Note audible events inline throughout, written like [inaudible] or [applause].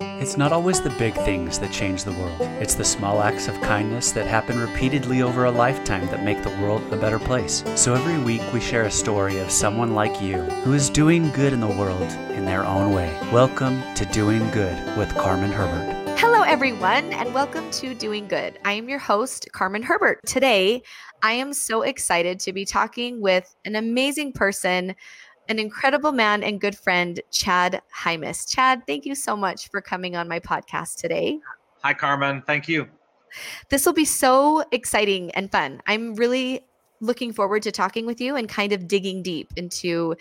It's not always the big things that change the world. It's the small acts of kindness that happen repeatedly over a lifetime that make the world a better place. So every week we share a story of someone like you who is doing good in the world in their own way. Welcome to Doing Good with Carmen Herbert. Hello, everyone, and welcome to Doing Good. I am your host, Carmen Herbert. Today, I am so excited to be talking with an amazing person an incredible man and good friend, Chad Hymas. Chad, thank you so much for coming on my podcast today. Hi, Carmen. Thank you. This will be so exciting and fun. I'm really looking forward to talking with you and kind of digging deep into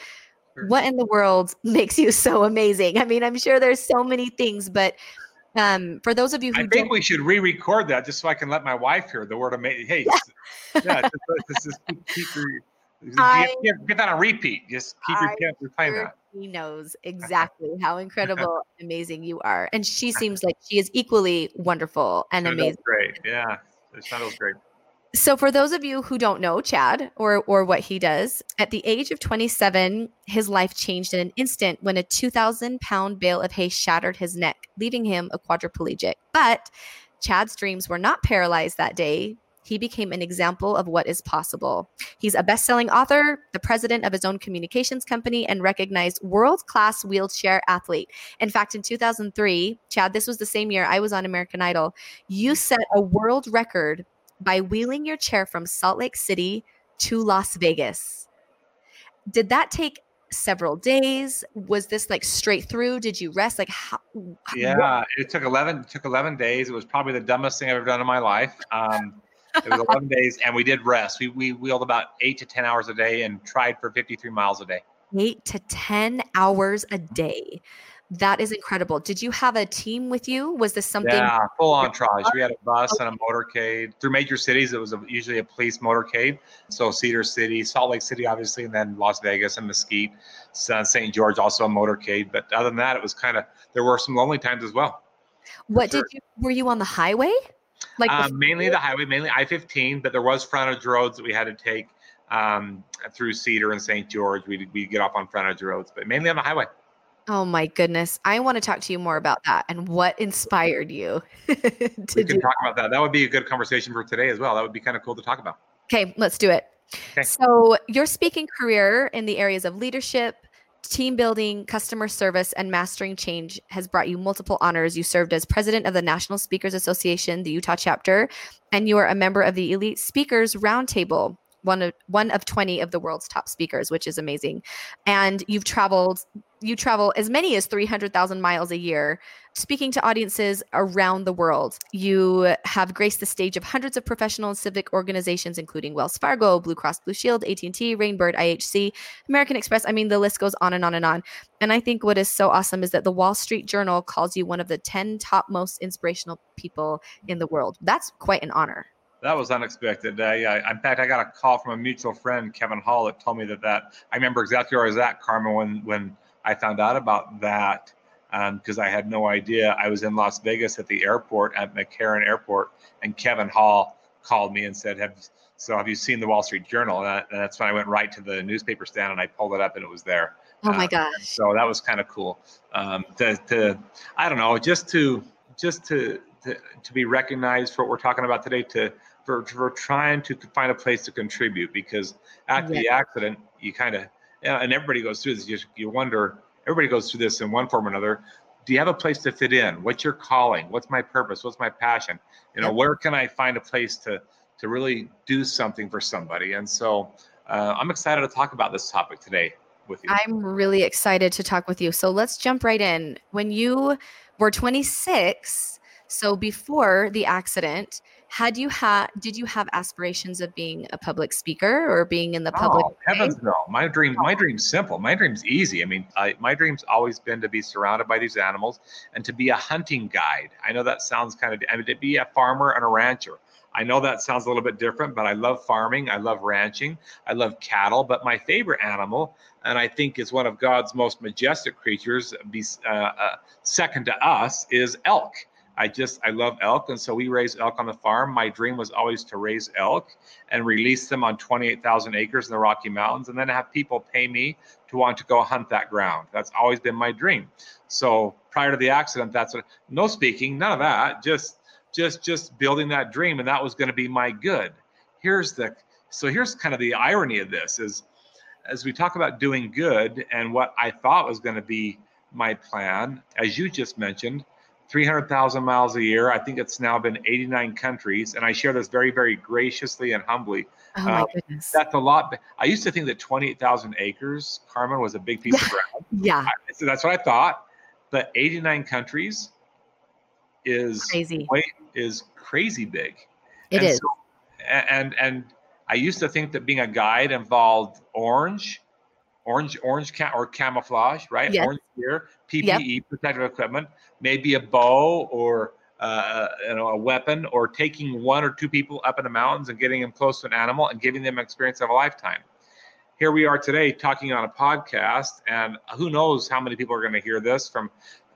what in the world [laughs] makes you so amazing. I mean, I'm sure there's so many things, but um, for those of you who I think we should re-record that just so I can let my wife hear the word amazing. Hey, yeah, yeah just, just, just keep, keep I, get, get, that on repeat. Just keep I replaying that. He knows [laughs] exactly how incredible, [laughs] amazing you are, and she [laughs] seems like she is equally wonderful and amazing. Great, yeah, was great. So, for those of you who don't know Chad or or what he does, at the age of 27, his life changed in an instant when a 2,000 pound bale of hay shattered his neck, leaving him a quadriplegic. But Chad's dreams were not paralyzed that day he became an example of what is possible. He's a best selling author, the president of his own communications company, and recognized world class wheelchair athlete. In fact, in 2003, Chad, this was the same year I was on American Idol, you set a world record by wheeling your chair from Salt Lake City to Las Vegas. Did that take several days was this like straight through did you rest like how, yeah it took 11 it took 11 days it was probably the dumbest thing i've ever done in my life um it was 11 days, and we did rest. We, we wheeled about eight to 10 hours a day and tried for 53 miles a day. Eight to 10 hours a day. That is incredible. Did you have a team with you? Was this something? Yeah, full entourage. We had a bus and a motorcade. Through major cities, it was a, usually a police motorcade. So Cedar City, Salt Lake City, obviously, and then Las Vegas and Mesquite. St. George, also a motorcade. But other than that, it was kind of, there were some lonely times as well. What sure. did you, were you on the highway? Like um, mainly the highway, mainly I-15, but there was frontage roads that we had to take um, through Cedar and St. George. We we get off on frontage roads, but mainly on the highway. Oh my goodness. I want to talk to you more about that and what inspired you [laughs] to we can talk that. about that. That would be a good conversation for today as well. That would be kind of cool to talk about. Okay, let's do it. Okay. So, your speaking career in the areas of leadership, team building, customer service, and mastering change has brought you multiple honors. You served as president of the National Speakers Association, the Utah chapter, and you are a member of the Elite Speakers Roundtable, one of one of 20 of the world's top speakers, which is amazing. And you've traveled you travel as many as 300,000 miles a year speaking to audiences around the world. You have graced the stage of hundreds of professional and civic organizations including Wells Fargo, Blue Cross Blue Shield, AT&T, Rainbird, IHC, American Express. I mean the list goes on and on and on. And I think what is so awesome is that the Wall Street Journal calls you one of the 10 top most inspirational people in the world. That's quite an honor. That was unexpected. Uh, yeah, in fact, I got a call from a mutual friend, Kevin Hall, that told me that that I remember exactly where I was at, Carmen, when when I found out about that because um, I had no idea. I was in Las Vegas at the airport at McCarran Airport, and Kevin Hall called me and said, "Have so have you seen the Wall Street Journal?" And, that, and that's when I went right to the newspaper stand and I pulled it up, and it was there. Oh my uh, gosh! So that was kind of cool. Um, to, to I don't know, just to just to, to to be recognized for what we're talking about today. To for, for trying to find a place to contribute because after yeah. the accident, you kind of and everybody goes through this. You, you wonder, everybody goes through this in one form or another. Do you have a place to fit in? What's your calling? What's my purpose? What's my passion? You know, where can I find a place to to really do something for somebody? And so, uh, I'm excited to talk about this topic today with you. I'm really excited to talk with you. So let's jump right in. When you were 26, so before the accident, had you had did you have aspirations of being a public speaker or being in the public oh, heavens no my dream my dream's simple my dream's easy i mean I, my dream's always been to be surrounded by these animals and to be a hunting guide i know that sounds kind of i mean to be a farmer and a rancher I know that sounds a little bit different, but I love farming. I love ranching. I love cattle. But my favorite animal, and I think is one of God's most majestic creatures, be, uh, uh, second to us, is elk. I just I love elk, and so we raise elk on the farm. My dream was always to raise elk and release them on 28,000 acres in the Rocky Mountains, and then have people pay me to want to go hunt that ground. That's always been my dream. So prior to the accident, that's what, no speaking, none of that. Just just just building that dream, and that was going to be my good. Here's the so here's kind of the irony of this is as we talk about doing good and what I thought was going to be my plan, as you just mentioned, 300,000 miles a year. I think it's now been 89 countries. And I share this very, very graciously and humbly. Oh, my uh, goodness. That's a lot. I used to think that 28,000 acres, Carmen, was a big piece of [laughs] ground. Yeah. I, so that's what I thought. But 89 countries is crazy. is crazy big. It and is. So, and, and I used to think that being a guide involved orange orange orange ca- or camouflage, right? Yes. Orange gear, PPE, yep. protective equipment, maybe a bow or uh, you know a weapon, or taking one or two people up in the mountains and getting them close to an animal and giving them experience of a lifetime. Here we are today talking on a podcast, and who knows how many people are going to hear this from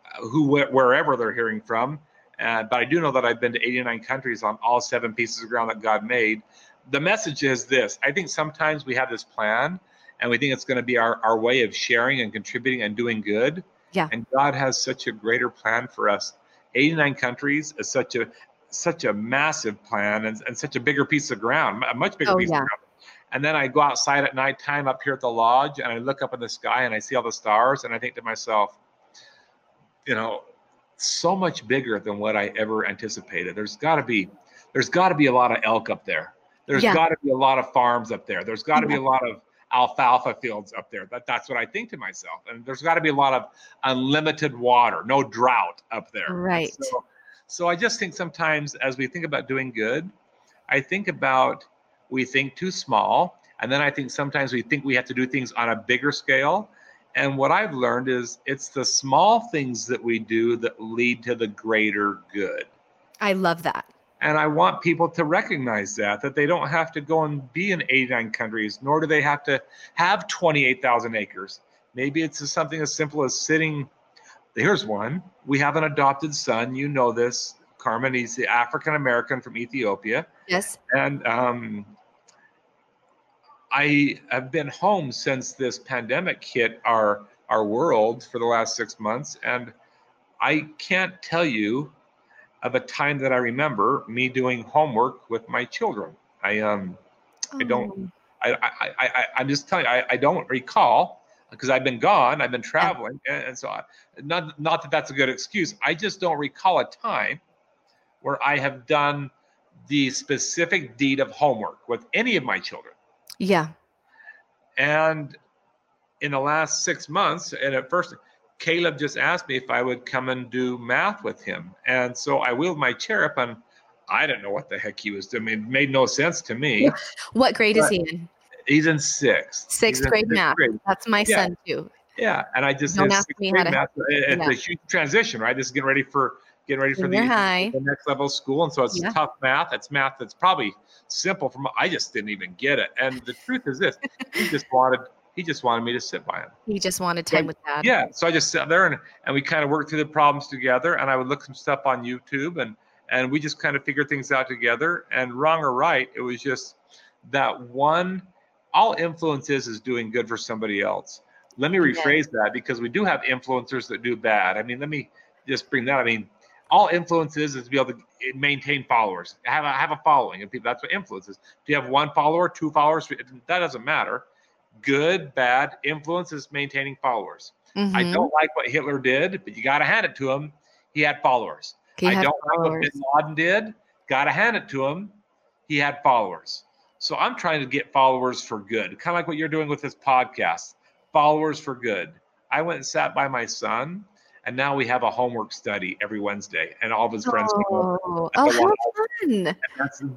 uh, who wherever they're hearing from. Uh, but I do know that I've been to 89 countries on all seven pieces of ground that God made. The message is this: I think sometimes we have this plan and we think it's going to be our, our way of sharing and contributing and doing good. Yeah. And God has such a greater plan for us. 89 countries is such a such a massive plan and, and such a bigger piece of ground, a much bigger oh, piece yeah. of ground. And then I go outside at nighttime up here at the lodge and I look up in the sky and I see all the stars and I think to myself, you know, so much bigger than what I ever anticipated. There's got to be there's got to be a lot of elk up there. There's Yeah. got to be a lot of farms up there. There's got to be a lot of alfalfa fields up there. That, that's what I think to myself. And there's got to be a lot of unlimited water, no drought up there. Right. So, so I just think sometimes as we think about doing good, I think about we think too small. And then I think sometimes we think we have to do things on a bigger scale. And what I've learned is it's the small things that we do that lead to the greater good. I love that. And I want people to recognize that, that they don't have to go and be in 89 countries, nor do they have to have 28,000 acres. Maybe it's something as simple as sitting. Here's one. We have an adopted son. You know this, Carmen. He's the African American from Ethiopia. Yes. And um, I have been home since this pandemic hit our our world for the last six months, and I can't tell you of a time that I remember me doing homework with my children. I um I don't I I, I I'm just telling you I, I don't recall because I've been gone, I've been traveling, and, and so I, not not that that's a good excuse. I just don't recall a time where I have done the specific deed of homework with any of my children. Yeah. And in the last six months, and at first Caleb just asked me if I would come and do math with him. And so I wheeled my chair up and I didn't know what the heck he was doing. It made no sense to me. [laughs] What grade is he in? He's in sixth. Sixth in grade math. grade. That's my Yeah. son too. Yeah. And I just Don't ask me how to- math. It- It's yeah. a huge transition, right? This is getting ready for getting ready for the, the next level of school. And so it's Yeah. tough math. It's math that's probably simple from I just didn't even get it. And the truth is this he just wanted he just wanted me to sit by him. He just wanted time with dad. Yeah. So I just sat there and, and we kind of worked through the problems together. And I would look some stuff on YouTube and and we just kind of figured things out together. And wrong or right, it was just that one. All influence is is doing good for somebody else. Let me rephrase that because we do have influencers that do bad. I mean, let me just bring that. I mean, all influence is is to be able to maintain followers, have a have a following, and people. That's what influence is. Do you have one follower, two followers? That doesn't matter. Good, bad influence is maintaining followers. I Mhm. don't like what Hitler did, but you got to hand it to him. He had followers. He I had don't like what followers. Bin Laden did. Got to hand it to him. He had followers. So I'm trying to get followers for good, kind of like what you're doing with this podcast. Followers for good. I went and sat by my son, and now we have a homework study every Wednesday, and all of his friends. Oh, oh how fun.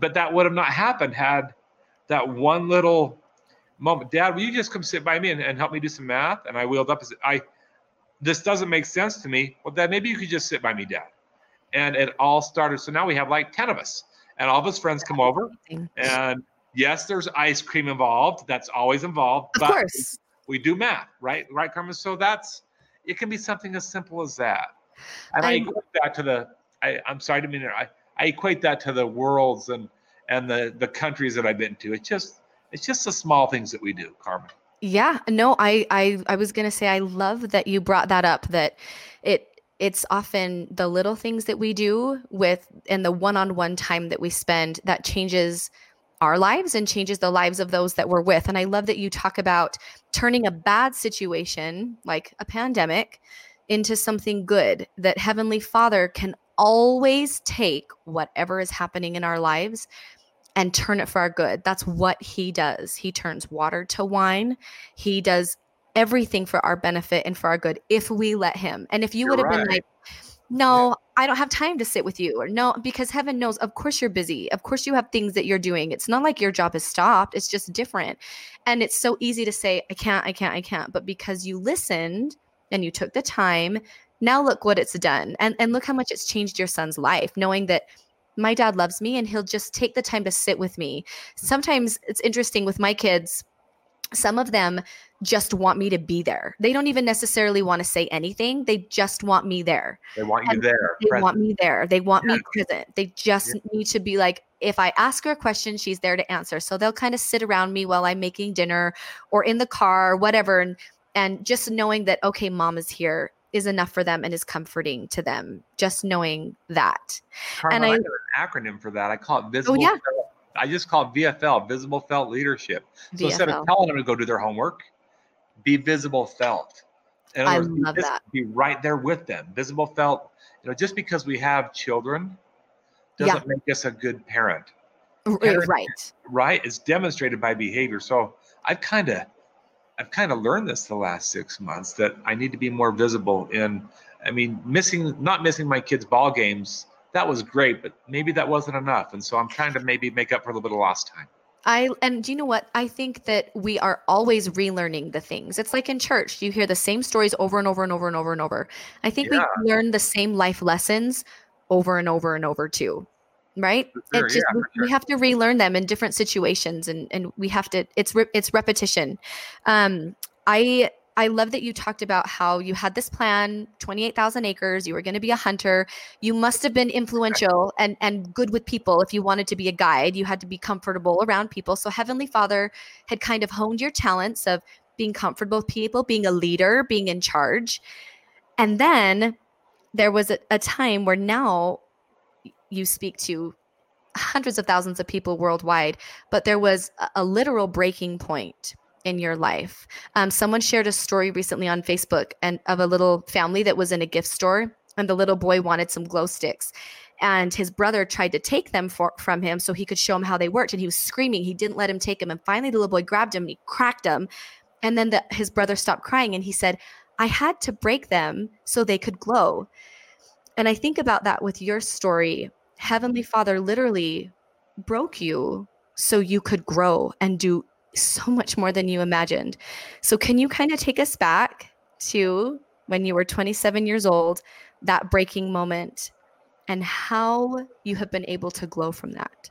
But that would have not happened had that one little moment. Dad, will you just come sit by me and, and help me do some math? And I wheeled up and said, I this doesn't make sense to me. Well, Dad, maybe you could just sit by me, Dad. And it all started. So now we have like 10 of us. And all of his friends come over. And yes, there's ice cream involved. That's always involved. Of but course. we do math, right? Right, Carmen? So that's it can be something as simple as that. And I I'm- go back to the I, I'm sorry to mean I, I equate that to the worlds and and the the countries that I've been to. It's just it's just the small things that we do, Carmen. Yeah, no, I I I was gonna say I love that you brought that up. That it it's often the little things that we do with and the one-on-one time that we spend that changes our lives and changes the lives of those that we're with. And I love that you talk about turning a bad situation like a pandemic into something good that Heavenly Father can always take whatever is happening in our lives and turn it for our good. That's what he does. He turns water to wine. He does everything for our benefit and for our good if we let him. And if you would have right. been like, no, yeah. I don't have time to sit with you, or no, because heaven knows, of course you're busy. Of course you have things that you're doing. It's not like your job has stopped, it's just different. And it's so easy to say, I can't, I can't, I can't. But because you listened and you took the time, now look what it's done. And, and look how much it's changed your son's life, knowing that my dad loves me and he'll just take the time to sit with me. Sometimes it's interesting with my kids some of them just want me to be there. They don't even necessarily want to say anything. They just want me there. They want you and there. They present. want me there. They want yeah. me present. They just yeah. need to be like, if I ask her a question, she's there to answer. So they'll kind of sit around me while I'm making dinner or in the car, whatever. And and just knowing that, okay, mom is here is enough for them and is comforting to them. Just knowing that. Carmen, and I, I have an acronym for that. I call it visible. Oh, yeah. I just call it VFL, visible felt leadership. So VFL. instead of telling them to go do their homework, be visible felt. In I words, love be, that. Be right there with them. Visible felt. You know, just because we have children doesn't yeah. make us a good parent. parent. Right. Right. It's demonstrated by behavior. So I've kind of, I've kind of learned this the last six months that I need to be more visible in. I mean, missing, not missing my kids' ball games that was great, but maybe that wasn't enough. And so I'm trying to maybe make up for a little bit of lost time. I and do you know what? I think that we are always relearning the things. It's like in church, you hear the same stories over and over and over and over and over. I think yeah. we learn the same life lessons over and over and over too. Right? Sure, it just yeah, we, sure. we, have to relearn them in different situations and and we have to it's re, it's repetition. Um I I love that you talked about how you had this plan, 28,000 acres, you were going to be a hunter. You must have been influential and and good with people if you wanted to be a guide. You had to be comfortable around people. So Heavenly Father had kind of honed your talents of being comfortable with people, being a leader, being in charge. And then there was a, a time where now you speak to hundreds of thousands of people worldwide, but there was a, literal breaking point in your life. Um, someone shared a story recently on Facebook and of a little family that was in a gift store, and the little boy wanted some glow sticks. And his brother tried to take them for, from him so he could show him how they worked. And he was screaming. He didn't let him take them. And finally, the little boy grabbed him and he cracked him. And then the, his brother stopped crying and he said, I had to break them so they could glow. And I think about that with your story. Heavenly mm-hmm. Father literally broke you so you could grow and do so much more than you imagined. So, can you kind of take us back to when you were 27 years old, that breaking moment, and how you have been able to glow from that?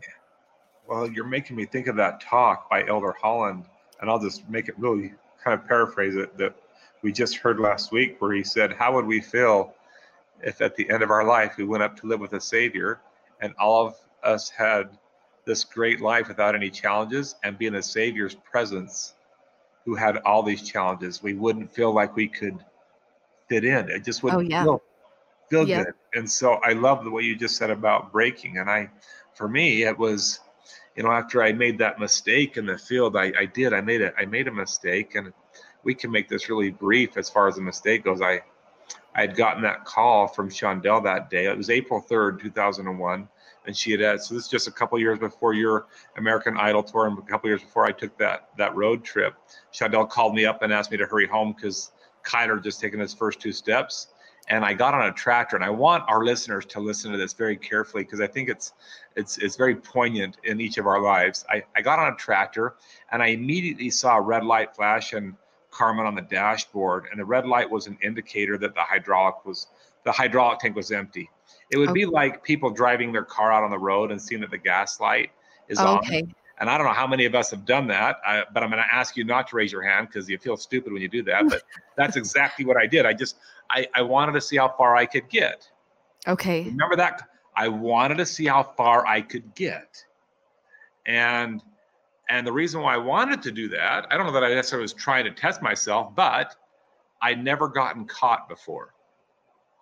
Well, you're making me think of that talk by Elder Holland, and I'll just make it really kind of paraphrase it that we just heard last week, where he said, How would we feel if at the end of our life we went up to live with a Savior and all of us had this great life without any challenges and be in the Savior's presence who had all these challenges. We wouldn't feel like we could fit in. It just wouldn't oh, yeah. feel, feel yeah. good. And so I love the way you just said about breaking. And I, for me, it was, you know, after I made that mistake in the field, I, I did, I made it, I made a mistake and we can make this really brief as far as the mistake goes. I, I had gotten that call from Shondell that day. It was April 3rd, 2001 and she had had so this is just a couple years before your American Idol tour and a couple years before I took that that road trip. Shondell called me up and asked me to hurry home because Kyler just taken his first two steps. And I got on a tractor, and I want our listeners to listen to this very carefully because I think it's it's it's very poignant in each of our lives. I, I got on a tractor and I immediately saw a red light flash and Carmen on the dashboard, and the red light was an indicator that the hydraulic was the hydraulic tank was empty. It would okay. be like people driving their car out on the road and seeing that the gas light is okay. on. And I don't know how many of us have done that, I, but I'm going to ask you not to raise your hand because you feel stupid when you do that. But [laughs] that's exactly what I did. I just I, I wanted to see how far I could get. Okay. Remember that? I wanted to see how far I could get. And and the reason why I wanted to do that, I don't know that I necessarily was trying to test myself, but I'd never gotten caught before.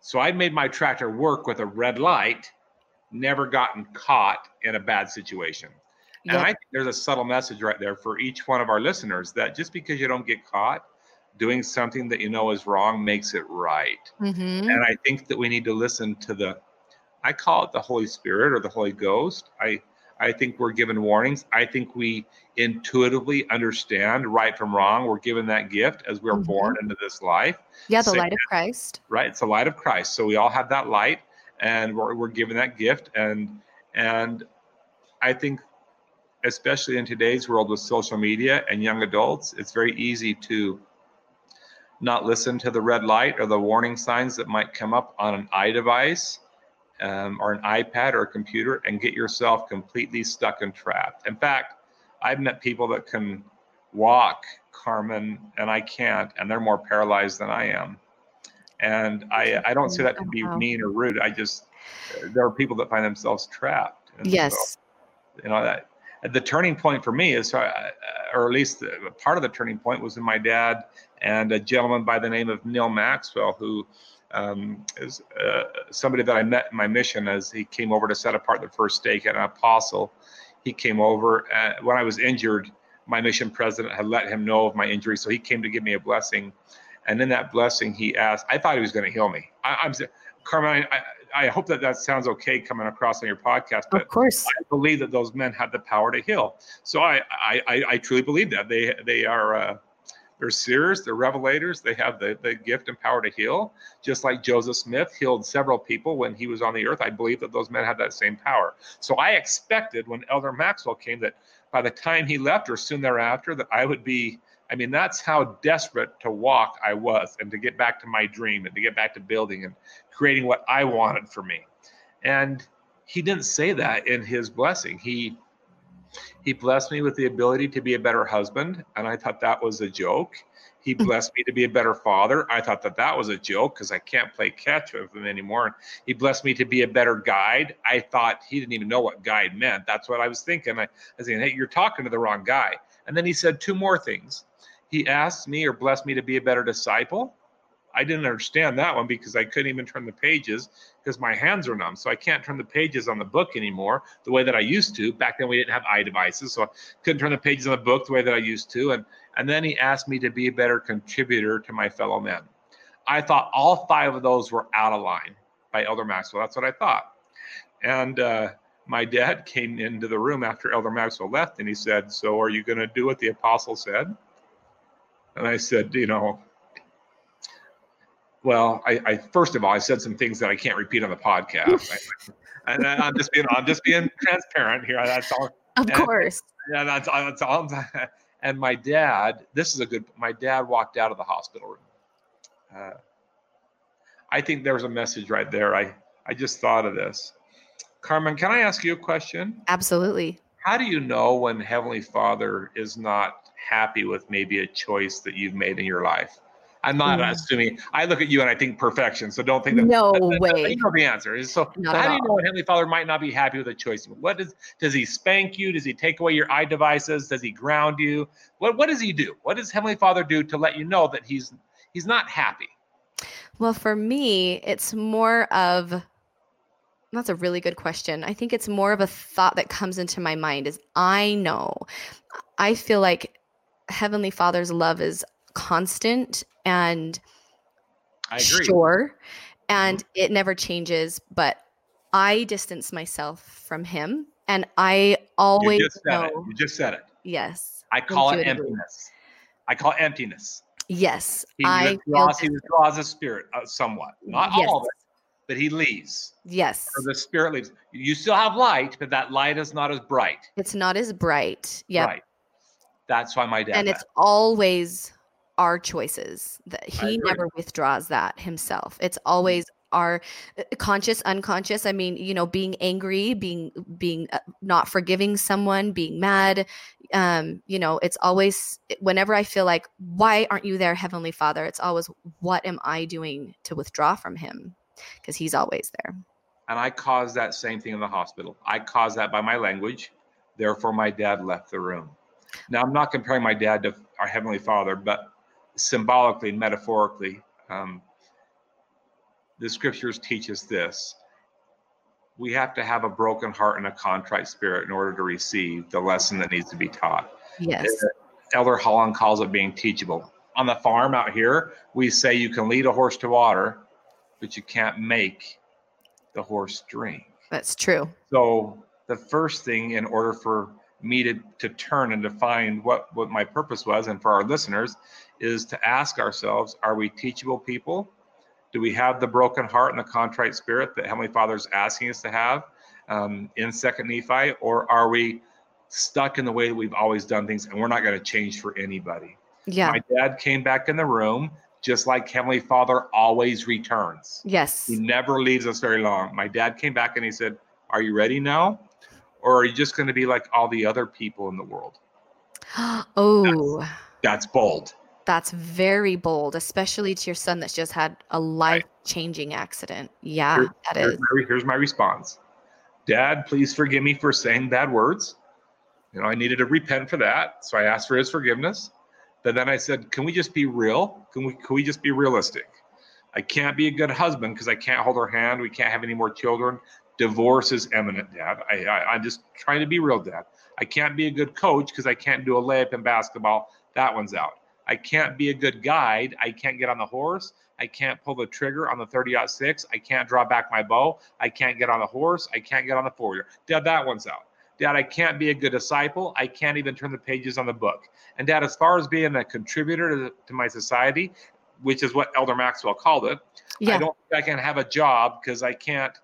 So I'd made my tractor work with a red light, never gotten caught in a bad situation. And Yep. I think there's a subtle message right there for each one of our listeners that just because you don't get caught doing something that you know is wrong makes it right. Mhm. And I think that we need to listen to the, I call it the Holy Spirit or the Holy Ghost. I, I think we're given warnings. I think we intuitively understand right from wrong. We're given that gift as we're Mhm. born into this life, Yeah, the light of Christ. right? It's the light of Christ. So we all have that light and we're, we're given that gift. And, and I think, especially in today's world with social media and young adults, it's very easy to not listen to the red light or the warning signs that might come up on an iDevice um, or an iPad or a computer and get yourself completely stuck and trapped. In fact, I've met people that can walk, Carmen, and I can't, and they're more paralyzed than I am. And I, I don't say that to be mean or rude. I just, there are people that find themselves trapped. And so, Yes. you know that the turning point for me is or at least part of the turning point was in my dad and a gentleman by the name of neal maxwell who um, is uh, somebody that i met in my mission as he came over to set apart the first stake at an apostle he came over uh, when i was injured my mission president had let him know of my injury so he came to give me a blessing and in that blessing he asked i thought he was going to heal me I, i'm carmen I, I hope that that sounds okay coming across on your podcast but Of course. I believe that those men had the power to heal. So I I, I, I truly believe that they they are uh, they're seers, they're revelators, they have the, the gift and power to heal. Just like Joseph Smith healed several people when he was on the earth, I believe that those men had that same power. So I expected when Elder Maxwell came that by the time he left or soon thereafter that I would be. I mean, that's how desperate to walk I was and to get back to my dream and to get back to building and creating what I wanted for me. And he didn't say that in his blessing. He he blessed me with the ability to be a better husband, and I thought that was a joke. He hmm. blessed me to be a better father. I thought that that was a joke because I can't play catch with him anymore. He blessed me to be a better guide. I thought he didn't even know what guide meant. That's what I was thinking. I, I was saying, hey, you're talking to the wrong guy. And then he said two more things. He asked me or blessed me to be a better disciple. I didn't understand that one because I couldn't even turn the pages because my hands are numb. So I can't turn the pages on the book anymore the way that I used to. Back then we didn't have iDevices, so I couldn't turn the pages on the book the way that I used to. And and then he asked me to be a better contributor to my fellow men. I thought all five of those were out of line by Elder Maxwell. That's what I thought. And uh, my dad [laughs] came into the room after Elder Maxwell left, and he said, "So are you going to do what the apostle said?" And I said, "You know." Well, I, I first of all, I said some things that I can't repeat on the podcast, [laughs] I, and I'm just being I'm just being transparent here. That's all. Of and- course. Yeah, that's that's all. [laughs] And my dad, this is a good. My dad walked out of the hospital room. Uh, I think there's a message right there. I I just thought of this. Carmen, can I ask you a question? Absolutely. How do you know when Heavenly Father is not happy with maybe a choice that you've made in your life? I'm not Mm. assuming. I look at you and I think perfection. So don't think that. No that- that- way. You know the answer. So Not how do you know when Heavenly Father might not be happy with a choice? What does does He spank you? Does He take away your iDevices? Does He ground you? What what does He do? What does Heavenly Father do to let you know that He's He's not happy? Well, for me, it's more of that's a really good question. I think it's more of a thought that comes into my mind is I know. I feel like Heavenly Father's love is constant and I agree. Mm-hmm. sure and it never changes, but I distance myself from him and I You always just said it. know You just said it. yes. I call it emptiness. I call it emptiness. Yes. He I withdraws, he withdraws the spirit uh, somewhat, not yes. all of it, but he leaves. Yes. Or the spirit leaves. You still have light, but that light is not as bright. It's not as bright. yeah Right. That's why my dad. and it's always our choices that he never withdraws that himself it's always our uh, conscious unconscious i mean you know being angry being being uh, not forgiving someone being mad um you know it's always whenever i feel like why aren't you there heavenly father it's always what am i doing to withdraw from him because he's always there. And I caused that same thing in the hospital. I caused that by my language. Therefore, my dad left the room. Now, I'm not comparing my dad to our Heavenly Father, but symbolically, metaphorically, um, the scriptures teach us this. We have to have a broken heart and a contrite spirit in order to receive the lesson that needs to be taught. Yes. Elder Holland calls it being teachable. On the farm out here, we say you can lead a horse to water, but you can't make the horse drink. That's true. So the first thing in order for me to, to turn and define what, what my purpose was and for our listeners is to ask ourselves, are we teachable people? Do we have the broken heart and the contrite spirit that Heavenly Father is asking us to have um, in Second Nephi, or are we stuck in the way that we've always done things and we're not going to change for anybody? Yeah. My dad came back in the room just like Heavenly Father always returns. Yes. He never leaves us very long. My dad came back and he said, Are you ready now? Or are you just going to be like all the other people in the world? [gasps] oh, that's, that's bold. That's very bold, especially to your son that's just had a life changing accident. Yeah, Here, that here's is. My, here's my response Dad, please forgive me for saying bad words. You know, I needed to repent for that. So I asked for his forgiveness. But then I said, Can we just be real? Can we, can we just be realistic? I can't be a good husband because I can't hold her hand. We can't have any more children. Divorce is imminent, Dad. I, I, I'm just trying to be real, Dad. I can't be a good coach because I can't do a layup in basketball. That one's out. I can't be a good guide. I can't get on the horse. I can't pull the trigger on the 30 6. I can't draw back my bow. I can't get on the horse. I can't get on the four wheeler. Dad, that one's out. Dad, I can't be a good disciple. I can't even turn the pages on the book. And Dad, as far as being a contributor to, to my society, which is what Elder Maxwell called it, Yeah. I don't think I can have a job because I can't.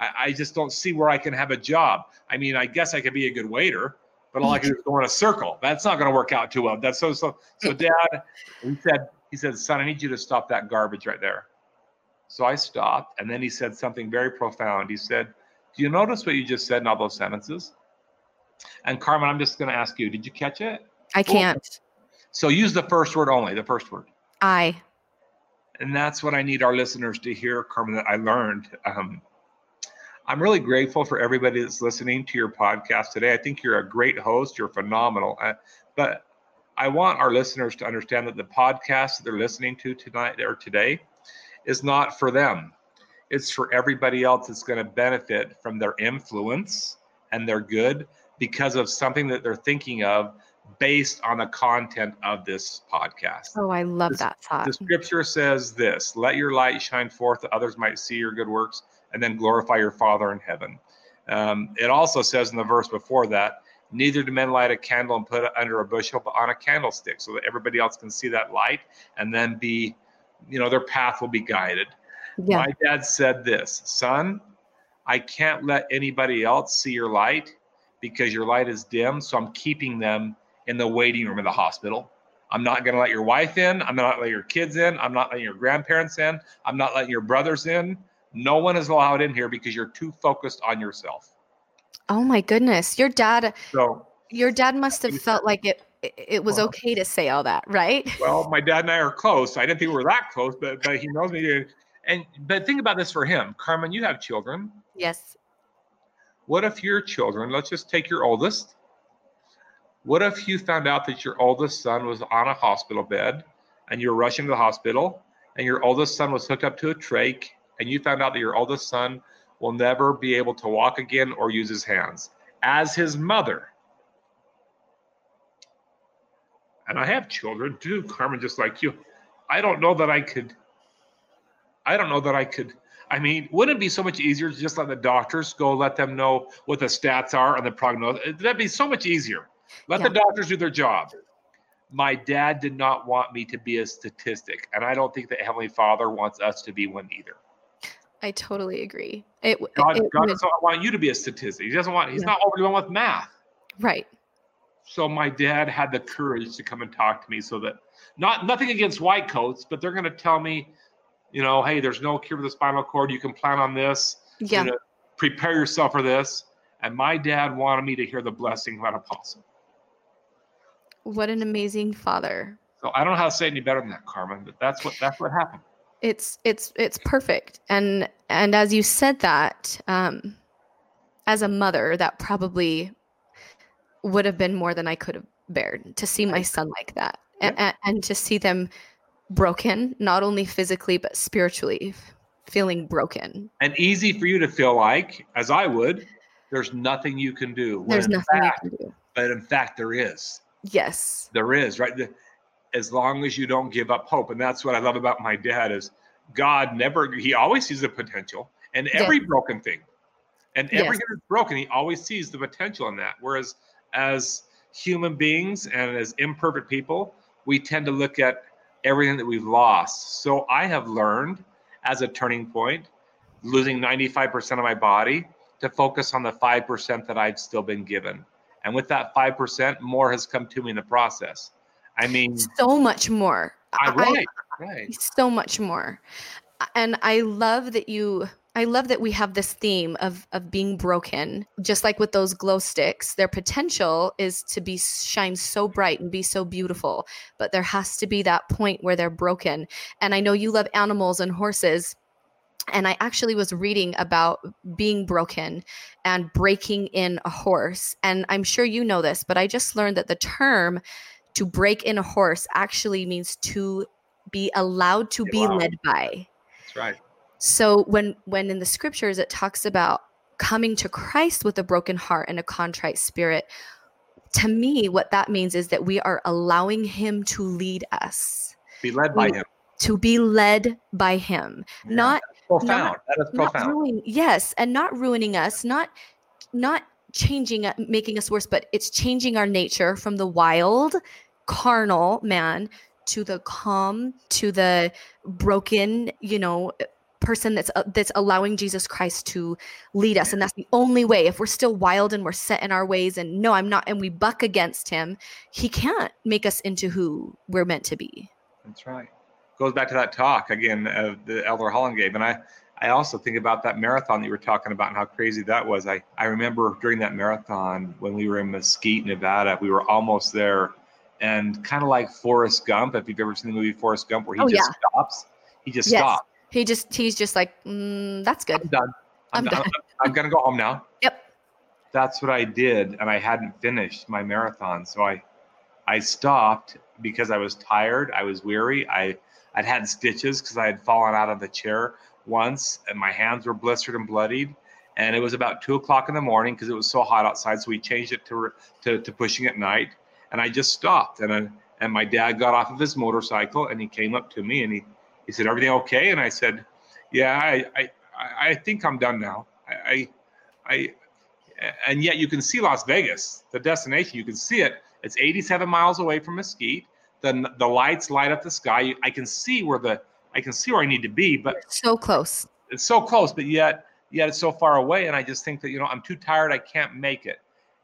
I, I just don't see where I can have a job. I mean, I guess I could be a good waiter, but all I can do is go in a circle. That's not going to work out too well. That's so so. So, [laughs] Dad, he said, he said, son, I need you to stop that garbage right there. So I stopped, and then he said something very profound. He said, "Do you notice what you just said in all those sentences?" And Carmen, I'm just going to ask you, did you catch it? I can't. So use the first word only, the first word. I. and that's what I need our listeners to hear, Carmen. That I learned. Um, I'm really grateful for everybody that's listening to your podcast today. I think you're a great host. You're phenomenal. But I want our listeners to understand that the podcast that they're listening to tonight or today is not for them. It's for everybody else that's going to benefit from their influence and their good because of something that they're thinking of based on the content of this podcast. Oh, I love that thought. The scripture says this let your light shine forth that others might see your good works and then glorify your Father in heaven. Um, it also says in the verse before that, neither do men light a candle and put it under a bushel, but on a candlestick so that everybody else can see that light and then be, you know, their path will be guided. Yeah. My dad said this Son, I can't let anybody else see your light because your light is dim. So I'm keeping them in the waiting room of the hospital. I'm not going to let your wife in. I'm not letting your kids in. I'm not letting your grandparents in. I'm not letting your brothers in. No one is allowed in here because you're too focused on yourself. Oh my goodness. Your dad So, your dad must have felt like it it- was Well- okay to say all that, right? well, my dad and I are close. I didn't think we were that close, but but he knows me. And but think about this for him, Carmen. You have children. Yes. What if your children? Let's just take your oldest. What if you found out that your oldest son was on a hospital bed, and you were rushing to the hospital, and your oldest son was hooked up to a trach, and you found out that your oldest son will never be able to walk again or use his hands as his mother. And I have children too, Carmen, just like you. I don't know that I could. I don't know that I could. I mean, wouldn't it be so much easier to just let the doctors go, let them know what the stats are and the prognosis? That'd be so much easier. Let the doctors do their job. My dad did not want me to be a statistic, and I don't think that Heavenly Father wants us to be one either. I totally agree. It, God, it God doesn't want you to be a statistic. He doesn't want. He's Yeah. not overly one with math. right. So my dad had the courage to come and talk to me, so that not nothing against white coats, but they're going to tell me, you know, hey, there's no cure for the spinal cord. You can plan on this. Yeah. You know, prepare yourself for this. And my dad wanted me to hear the blessing of an apostle. What an amazing father. So I don't know how to say any better than that, Carmen, but that's what that's what happened. It's it's it's perfect. And and as you said that, um, as a mother, that probably would have been more than I could have bared to see my son like that and, and, and to see them broken, not only physically, but spiritually feeling broken. And easy for you to feel like, as I would, there's nothing you can do. There's nothing fact, you can do. But in fact, there is. Yes. There is, right? As long as you don't give up hope. And that's what I love about my dad is God never, he always sees the potential and every yes. broken thing. And everything that's broken, he always sees the potential in that. Whereas as human beings and as imperfect people, we tend to look at everything that we've lost. So I have learned as a turning point, losing 95% of my body, to focus on the 5% that I've still been given. And with that 5%, more has come to me in the process. I mean, so much more. I, right, I, right. So much more. And I love that you I love that we have this theme of of being broken. Just like with those glow sticks, their potential is to be shine so bright and be so beautiful, but there has to be that point where they're broken. And I know you love animals and horses. And I actually was reading about being broken and breaking in a horse. And I'm sure you know this, but I just learned that the term to break in a horse actually means to be allowed to be wow. led by. That's right. So when when in the scriptures it talks about coming to Christ with a broken heart and a contrite spirit, to me what that means is that we are allowing him to lead us. Be led by we, him. To be led by him. Yeah, not profound. Not, that is profound. Ruin, yes, and not ruining us, not not changing uh, making us worse, but it's changing our nature from the wild carnal man to the calm to the broken you know person that's uh, that's allowing Jesus Christ to lead us. And that's the only way. If we're still wild and we're set in our ways and no I'm not and we buck against him he can't make us into who we're meant to be. That's right. Goes back to that talk again of the elder Holland gave and I I also think about that marathon that you were talking about and how crazy that was. I I remember during that marathon when we were in Mesquite Nevada we were almost there and kind of like Forrest Gump if you've ever seen the movie Forrest Gump where he oh, just yeah. stops he just yes. stops he just he's just like, mm, that's good. I'm done. I'm, I'm done. done. [laughs] I'm, gonna go home now. Yep. That's what I did, and I hadn't finished my marathon, so I I stopped because I was tired. I was weary. I I'd had stitches because I had fallen out of the chair once, and my hands were blistered and bloodied. And it was about two o'clock in the morning because it was so hot outside. So we changed it to, to to pushing at night, and I just stopped. And I, and my dad got off of his motorcycle and he came up to me and he he said, "Everything okay?" And I said, "Yeah, I I, I think I'm done now. I, I, I and yet you can see Las Vegas, the destination. You can see it. It's 87 miles away from Mesquite. The the lights light up the sky. I can see where the I can see where I need to be, but so close. It's so close, but yet yet it's so far away. And I just think that you know I'm too tired. I can't make it.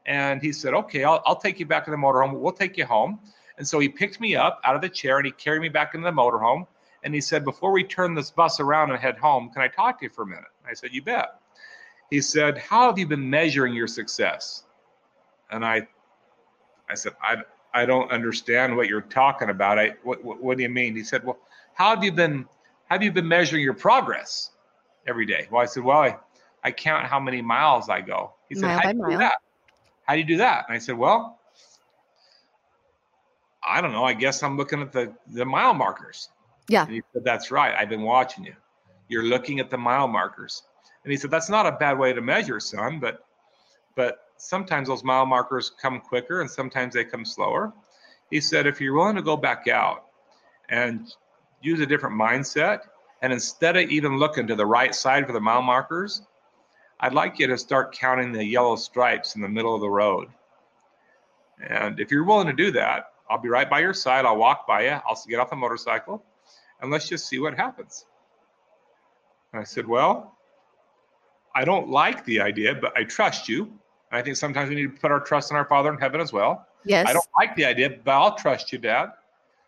And he said, "Okay, I'll I'll take you back to the motorhome. We'll take you home." And so he picked me up out of the chair and he carried me back into the motorhome. And he said, Before we turn this bus around and head home, can I talk to you for a minute? I said, You bet. He said, How have you been measuring your success? And I I said, I, I don't understand what you're talking about. I what, what, what do you mean? He said, Well, how have you been have you been measuring your progress every day? Well, I said, Well, I, I count how many miles I go. He said, mile How do you do that? How do you do that? And I said, Well, I don't know. I guess I'm looking at the, the mile markers. Yeah. And he said, That's right. I've been watching you. You're looking at the mile markers. And he said, That's not a bad way to measure, son, but but sometimes those mile markers come quicker and sometimes they come slower. He said, if you're willing to go back out and use a different mindset, and instead of even looking to the right side for the mile markers, I'd like you to start counting the yellow stripes in the middle of the road. And if you're willing to do that, I'll be right by your side. I'll walk by you. I'll get off the motorcycle and let's just see what happens. And I said, Well, I don't like the idea, but I trust you. And I think sometimes we need to put our trust in our Father in heaven as well. Yes. I don't like the idea, but I'll trust you, Dad.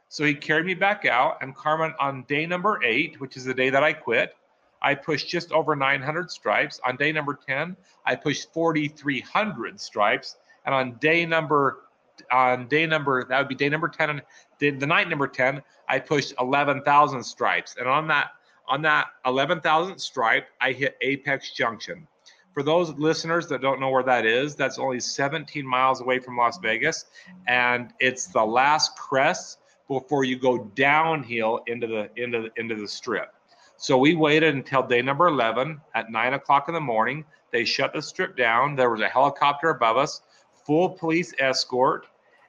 So he carried me back out. And Carmen, on day number eight, which is the day that I quit, I pushed just over 900 stripes. On day number 10, I pushed 4,300 stripes. And on day number on day number that would be day number 10 and the night number 10 i pushed 11000 stripes and on that On that 11,000 stripe, I hit Apex Junction. For those listeners that don't know where that is, that's only 17 miles away from Las Vegas, and it's the last crest before you go downhill into the into the, into the strip. So we waited until day number 11 at nine o'clock in the morning. They shut the strip down. There was a helicopter above us, full police escort,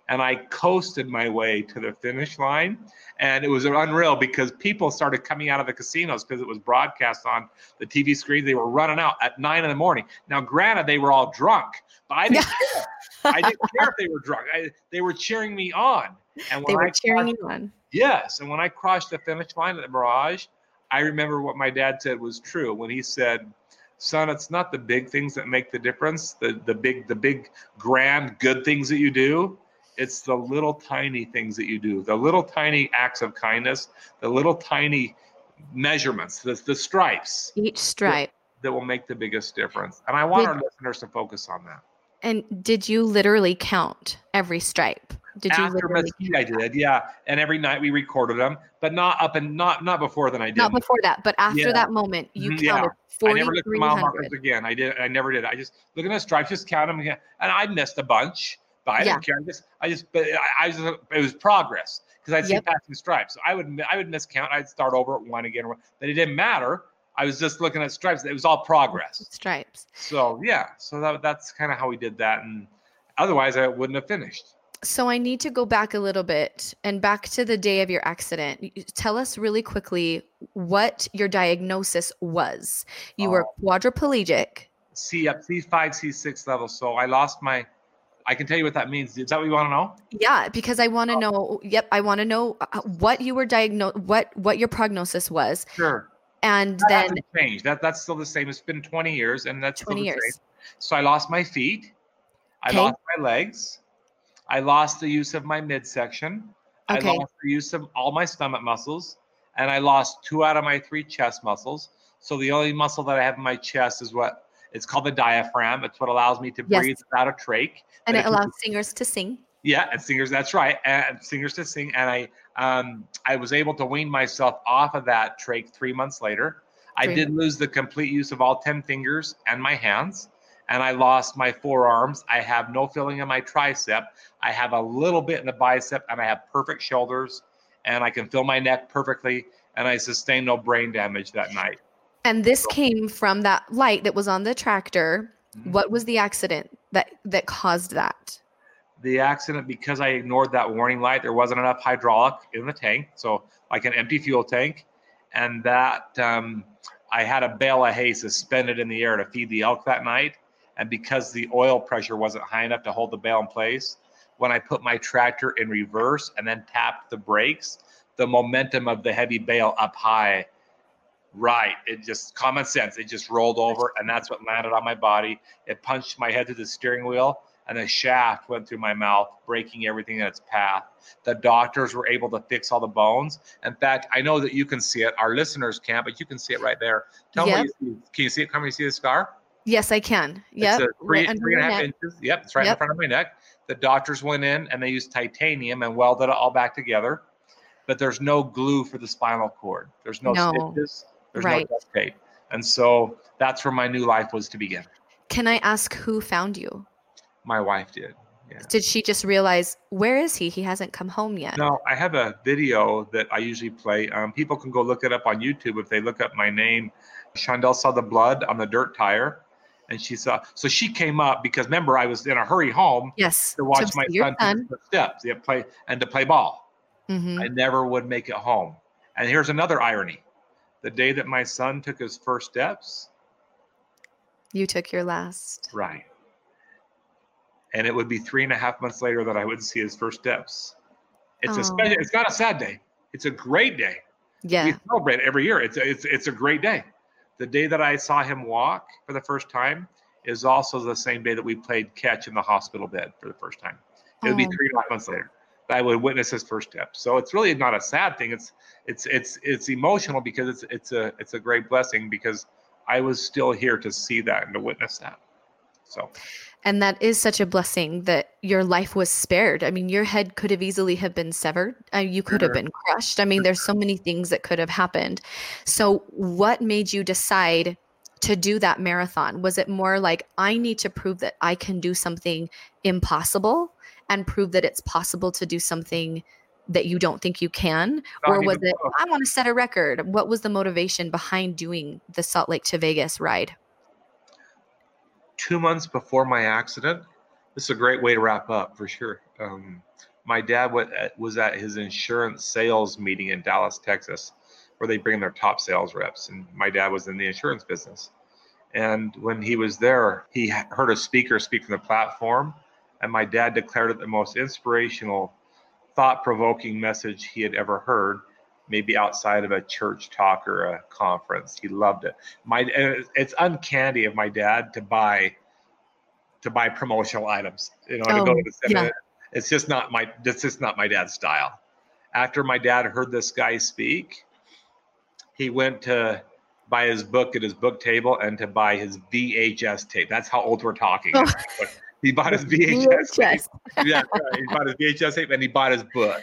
and I coasted my way to the finish line. And it was unreal because people started coming out of the casinos because it was broadcast on the TV screen. They were running out at nine in the morning. Now, granted, they were all drunk, but I didn't care. I didn't [laughs] care if they were drunk. I, they were cheering me on. And when they were I cheering crossed, you on. Yes. And when I crossed the finish line at the Mirage, I remember what my dad said was true when he said, son, it's not the big things that make the difference, the, the big, the big grand good things that you do. It's the little tiny things that you do, the little tiny acts of kindness, the little tiny measurements, the, the stripes. Each stripe. That, that will make the biggest difference. And I want our listeners to focus on that. And did you literally count every stripe? Did After you Mesquite, I did, yeah. And every night we recorded them, but not up and not not before then I did. Not before that, but after yeah. that moment, you mm-hmm, counted yeah. I never looked at mile markers again. I did. I never did. I just look at the stripes, just count them again, and I missed a bunch. But I yeah. didn't care. I just, I just, but I, I just, it was progress because I'd see passing stripes. So I would, I would miscount. I'd start over at one again, but it didn't matter. I was just looking at stripes. It was all progress. Stripes. So yeah, so that, that's kind of how we did that, and otherwise I wouldn't have finished. So I need to go back a little bit and back to the day of your accident. Tell us really quickly what your diagnosis was. You were oh. quadriplegic. C up C5, C6 level. So I lost my I can tell you what that means. Is that what you want to know? Yeah, because I want to oh. know. Yep, I want to know uh, what you were diagnosed, what what your prognosis was. Sure. And that then changed. That that's still the same. It's been 20 years, and that's 20 years. Same. So I lost my feet. I okay. lost my legs. I lost the use of my midsection. Okay. I lost the use of all my stomach muscles, and I lost two out of my three chest muscles. So the only muscle that I have in my chest is what it's called the diaphragm. It's what allows me to breathe yes. without a trach. And it allows singers to sing. Yeah, and singers. That's right, and singers to sing. And I, um, I was able to wean myself off of that trach three months later. I did lose the complete use of all ten fingers and my hands, and I lost my forearms. I have no feeling in my tricep. I have a little bit in the bicep, and I have perfect shoulders, and I can feel my neck perfectly. And I sustained no brain damage that night. And this came from that light that was on the tractor. Mm-hmm. What was the accident that that caused that? The accident because I ignored that warning light. There wasn't enough hydraulic in the tank, so like an empty fuel tank, and that um, I had a bale of hay suspended in the air to feed the elk that night. And because the oil pressure wasn't high enough to hold the bale in place, when I put my tractor in reverse and then tapped the brakes, the momentum of the heavy bale up high Right. It just common sense. It just rolled over, and that's what landed on my body. It punched my head through the steering wheel, and a shaft went through my mouth, breaking everything in its path. The doctors were able to fix all the bones. In fact, I know that you can see it. Our listeners can't, but you can see it right there. Tell yep. me, you can you see it? Come, you see the scar? Yes, I can. It's three, right three and a half neck. inches. Yep, it's right yep. in front of my neck. The doctors went in and they used titanium and welded it all back together. But there's no glue for the spinal cord. There's no, no. stitches. There's right. no duct tape. And so that's where my new life was to begin. Can I ask who found you? My wife did. Yeah. Did she just realize where is he? He hasn't come home yet. No, I have a video that I usually play. Um, people can go look it up on YouTube if they look up my name. Shondell saw the blood on the dirt tire, and she saw. So she came up because remember I was in a hurry home. Yes. To watch my son, son. steps. Yeah, play and to play ball. Mm-hmm. I never would make it home. And here's another irony the day that my son took his first steps, you took your last. Right. And it would be three and a half months later that I would see his first steps. It's oh. a special, it's not a sad day. It's a great day. Yeah. We celebrate every year. It's a, it's it's a great day. The day that I saw him walk for the first time is also the same day that we played catch in the hospital bed for the first time. It would oh. be three and a half months later. That I would witness his first step. So it's really not a sad thing. It's it's it's it's emotional because it's it's a it's a great blessing because I was still here to see that and to witness that. So, and that is such a blessing that your life was spared. I mean, your head could have easily have been severed. Uh, you could sure. have been crushed. I mean, there's so many things that could have happened. So, what made you decide to do that marathon? Was it more like I need to prove that I can do something impossible and prove that it's possible to do something that you don't think you can or was it i want to set a record what was the motivation behind doing the salt lake to vegas ride two months before my accident this is a great way to wrap up for sure. Um, my dad was at his insurance sales meeting in dallas texas where they bring their top sales reps and my dad was in the insurance business. And when he was there he heard a speaker speak from the platform and my dad declared it the most inspirational thought provoking message he had ever heard, maybe outside of a church talk or a conference. He loved it. My it's uncanny of my dad to buy to buy promotional items. You know, oh, to go to the. Yeah. It's just not my it's just not my dad's style. After my dad heard this guy speak, he went to buy his book at his book table and to buy his VHS tape. That's how old we're talking. Oh. [laughs] He bought his VHS. VHS. yeah, right. he bought his VHS tape and he bought his book.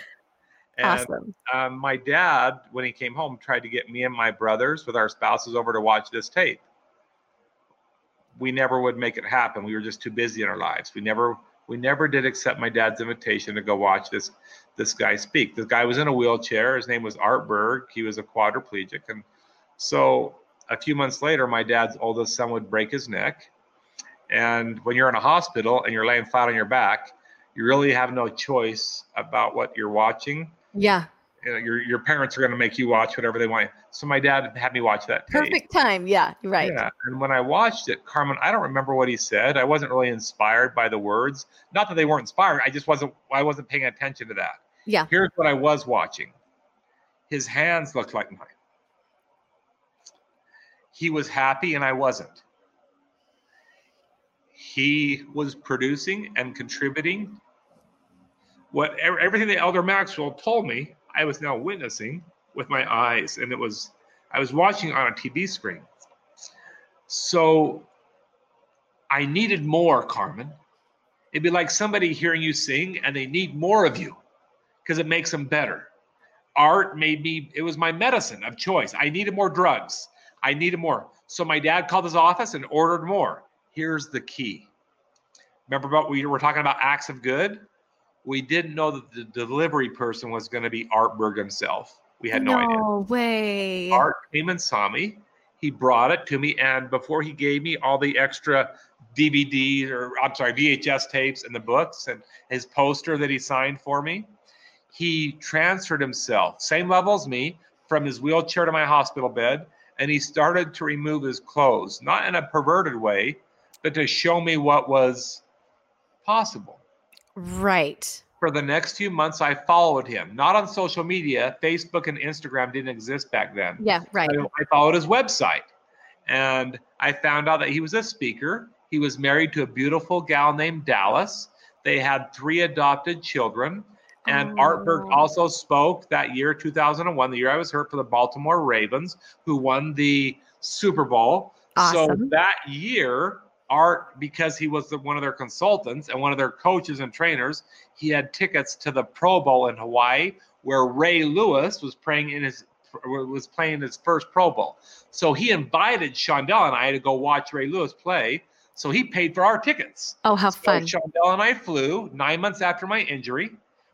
And, awesome. Um, my dad, when he came home, tried to get me and my brothers with our spouses over to watch this tape. We never would make it happen. We were just too busy in our lives. We never we never did accept my dad's invitation to go watch this this guy speak. The guy was in a wheelchair. His name was Art Berg. He was a quadriplegic, and so a few months later, my dad's oldest son would break his neck, and when you're in a hospital and you're laying flat on your back, you really have no choice about what you're watching. Yeah. You know, your your parents are going to make you watch whatever they want. So my dad had me watch that. Tape. Perfect time. Yeah, right. Yeah. And when I watched it, Carmen, I don't remember what he said. I wasn't really inspired by the words. Not that they weren't inspired. I just wasn't. I wasn't paying attention to that. Yeah. Here's what I was watching. His hands looked like mine. He was happy, and I wasn't he was producing and contributing what everything that elder maxwell told me i was now witnessing with my eyes and it was i was watching on a tv screen. So i needed more carmen. It'd be like somebody hearing you sing and they need more of you because it makes them better. Art made me it was my medicine of choice. I needed more drugs. I needed more. So my dad called his office and ordered more. Here's the key. Remember about we were talking about acts of good? We didn't know that the delivery person was going to be Art Berg himself. We had no, no idea. No way. Art came and saw me. He brought it to me, and before he gave me all the extra DVDs or I'm sorry, VHS tapes and the books and his poster that he signed for me, he transferred himself, same level as me, from his wheelchair to my hospital bed, and he started to remove his clothes, not in a perverted way, but to show me what was possible. Right. For the next few months, I followed him, not on social media. Facebook and Instagram didn't exist back then. Yeah, right. I, I followed his website and I found out that he was a speaker. He was married to a beautiful gal named Dallas. They had three adopted children. And oh. Art Berg also spoke that year, 2001, the year I was hurt for the Baltimore Ravens, who won the Super Bowl. Awesome. So that year, Art, because he was the, one of their consultants and one of their coaches and trainers, he had tickets to the Pro Bowl in Hawaii, where Ray Lewis was playing in his was playing his first Pro Bowl. So he invited Shondell and I to go watch Ray Lewis play. So he paid for our tickets. Oh, how so fun! Shondell and I flew nine months after my injury.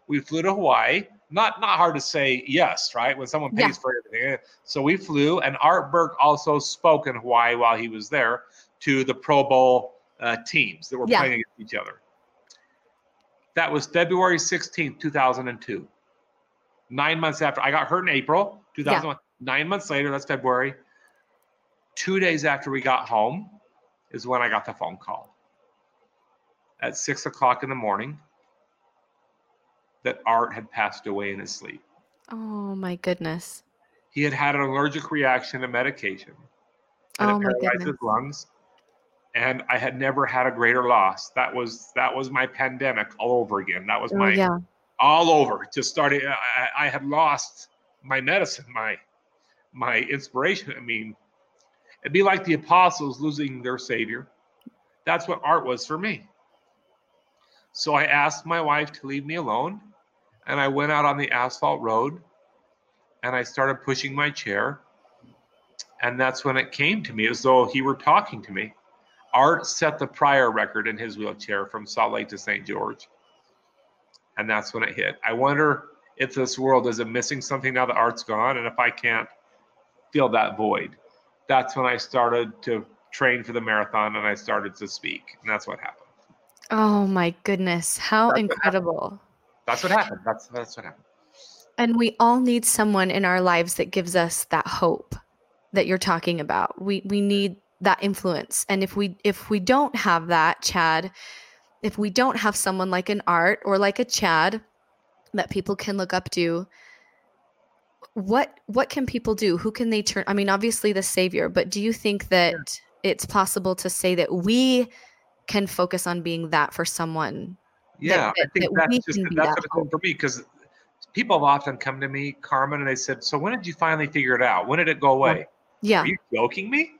We flew to Hawaii. Not not hard to say yes, right? When someone pays yeah. for everything. So we flew, and Art Berg also spoke in Hawaii while he was there to the Pro Bowl uh, teams that were yeah. playing against each other. That was February 16th, 2002. Nine months after I got hurt in April 2001. Yeah. Nine months later, that's February. Two days after we got home is when I got the phone call at six o'clock in the morning that Art had passed away in his sleep. Oh my goodness. He had had an allergic reaction to medication and oh it paralyzed goodness. his lungs and I had never had a greater loss. That was that was my pandemic all over again. That was oh, my yeah. all over. Just started. I, I, had lost my medicine, my my inspiration. I mean, it'd be like the apostles losing their savior. That's what art was for me. So I asked my wife to leave me alone, and I went out on the asphalt road and I started pushing my chair. And that's when it came to me as though he were talking to me. Art set the prior record in his wheelchair from Salt Lake to St. George. And that's when it hit. I wonder if this world is it missing something now that art's gone and if I can't fill that void. That's when I started to train for the marathon and I started to speak. And that's what happened. Oh my goodness. How that's incredible. What that's what happened. That's that's what happened. And we all need someone in our lives that gives us that hope that you're talking about. We we need that influence. And if we if we don't have that, Chad, if we don't have someone like an art or like a Chad that people can look up to, what what can people do? Who can they turn? I mean, obviously the savior, but do you think that yeah. it's possible to say that we can focus on being that for someone? Yeah, that, I think that that's just that's that for me because people have often come to me, Carmen, and they said, "So when did you finally figure it out? When did it go away?" Yeah, are you joking me?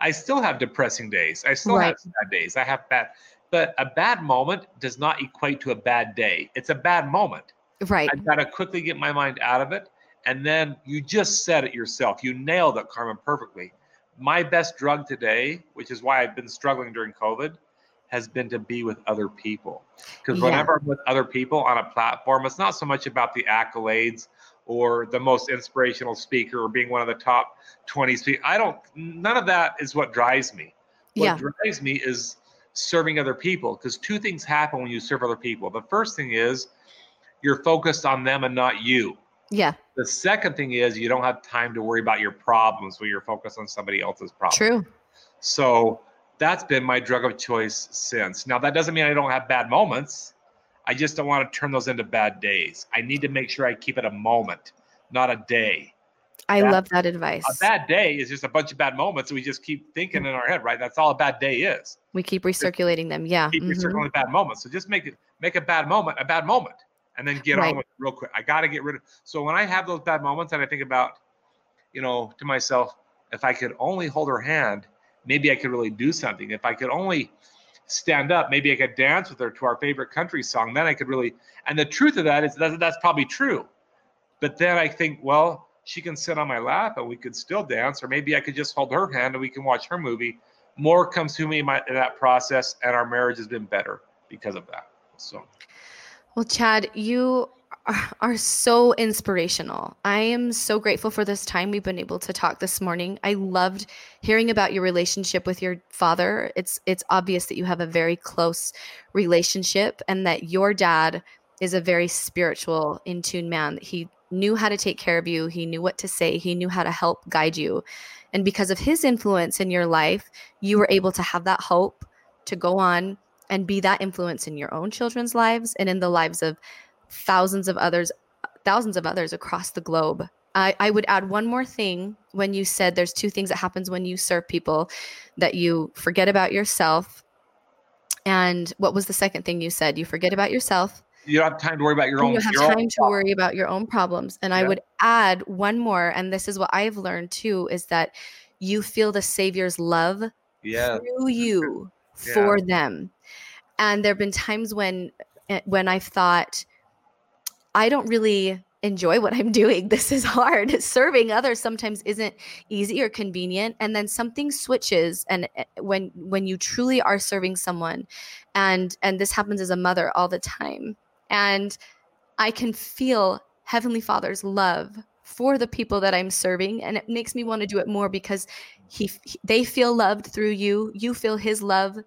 I still have depressing days. I still right. have bad days. I have bad, but a bad moment does not equate to a bad day. It's a bad moment. Right. I've got to quickly get my mind out of it. And then you just said it yourself. You nailed it, Carmen, perfectly. My best drug today, which is why I've been struggling during COVID, has been to be with other people. Because whenever. I'm with other people on a platform, it's not so much about the accolades or the most inspirational speaker or being one of the top 20 speakers. I don't, none of that is what drives me. What yeah. drives me is serving other people because two things happen when you serve other people. The first thing is you're focused on them and not you. Yeah. The second thing is you don't have time to worry about your problems when you're focused on somebody else's problems. True. So that's been my drug of choice since. Now that doesn't mean I don't have bad moments. I just don't want to turn those into bad days. I need to make sure I keep it a moment, not a day. I love that advice. A bad day is just a bunch of bad moments. We just keep thinking in our head, right? That's all a bad day is. We keep recirculating them. Yeah. Keep mm-hmm. recirculating bad moments. So just make it make a bad moment a bad moment, and then get right. on with it real quick. I got to get rid of. So when I have those bad moments, and I think about, you know, to myself, if I could only hold her hand, maybe I could really do something. If I could only stand up. Maybe I could dance with her to our favorite country song. Then I could really. And the truth of that is that that's probably true. But then I think, well, she can sit on my lap and we could still dance, or maybe I could just hold her hand and we can watch her movie. More comes to me in, in that process, and our marriage has been better because of that. So, well, Chad, you are so inspirational. I am so grateful for this time we've been able to talk this morning. I loved hearing about your relationship with your father. It's it's obvious that you have a very close relationship and that your dad is a very spiritual in tune man. He knew how to take care of you, he knew what to say, he knew how to help guide you. And because of his influence in your life, you were able to have that hope to go on and be that influence in your own children's lives and in the lives of thousands of others thousands of others across the globe. I, I would add one more thing when you said there's two things that happens when you serve people that you forget about yourself. And what was the second thing you said? You forget about yourself. You don't have time to worry about your own you have time to worry about your own problems. And yeah. i would add one more and this is what i've learned too is that you feel the savior's love yeah. through you [laughs] yeah. for them. And there have been times when eh, when i've thought I don't really enjoy what I'm [laughs] doing. This is hard. [laughs] Serving others sometimes isn't easy or convenient and then something switches and eh, when when you truly are serving someone and and this happens as a mother all the time and I can feel heavenly father's love for the people that I'm serving and it makes me want to do it more because he they feel loved through you, you feel his love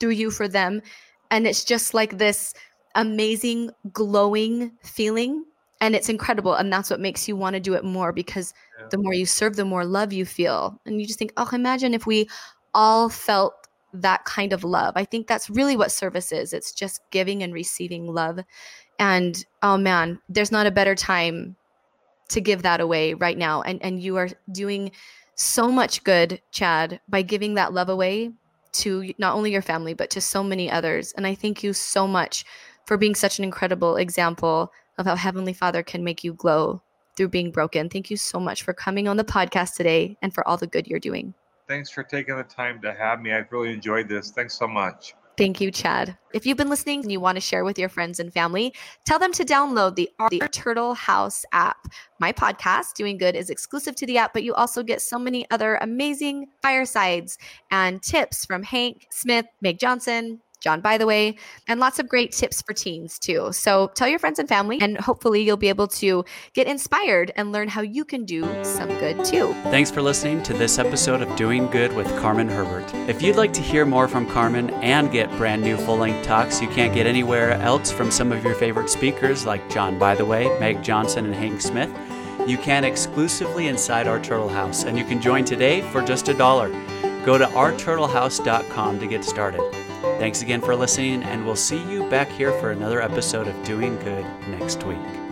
through you for them and it's just like this amazing, glowing feeling. And it's incredible. And that's what makes you want to do it more because yeah. the more you serve, the more love you feel. And you just think, oh, imagine if we all felt that kind of love. I think that's really what service is it's just giving and receiving love. And oh man, there's not a better time to give that away right now. And, and you are doing so much good, Chad, by giving that love away to not only your family, but to so many others. And I thank you so much for being such an incredible example of how Heavenly Father can make you glow through being broken. Thank you so much for coming on the podcast today and for all the good you're doing. Thanks for taking the time to have me. I've really enjoyed this. Thanks so much. Thank you, Chad. If you've been listening and you want to share with your friends and family, tell them to download the, the Turtle House app. My podcast, Doing Good, is exclusive to the app, but you also get so many other amazing firesides and tips from Hank Smith, Meg Johnson, John Bytheway, and lots of great tips for teens too. So tell your friends and family, and hopefully you'll be able to get inspired and learn how you can do some good too. Thanks for listening to this episode of Doing Good with Carmen Herbert. If you'd like to hear more from Carmen and get brand new full length talks you can't get anywhere else from some of your favorite speakers like John, by the way, Meg Johnson, and Hank Smith, you can exclusively inside our Turtle House, and you can join today for just a dollar. Go to ourturtlehouse.com to get started. Thanks again for listening, and we'll see you back here for another episode of Doing Good next week.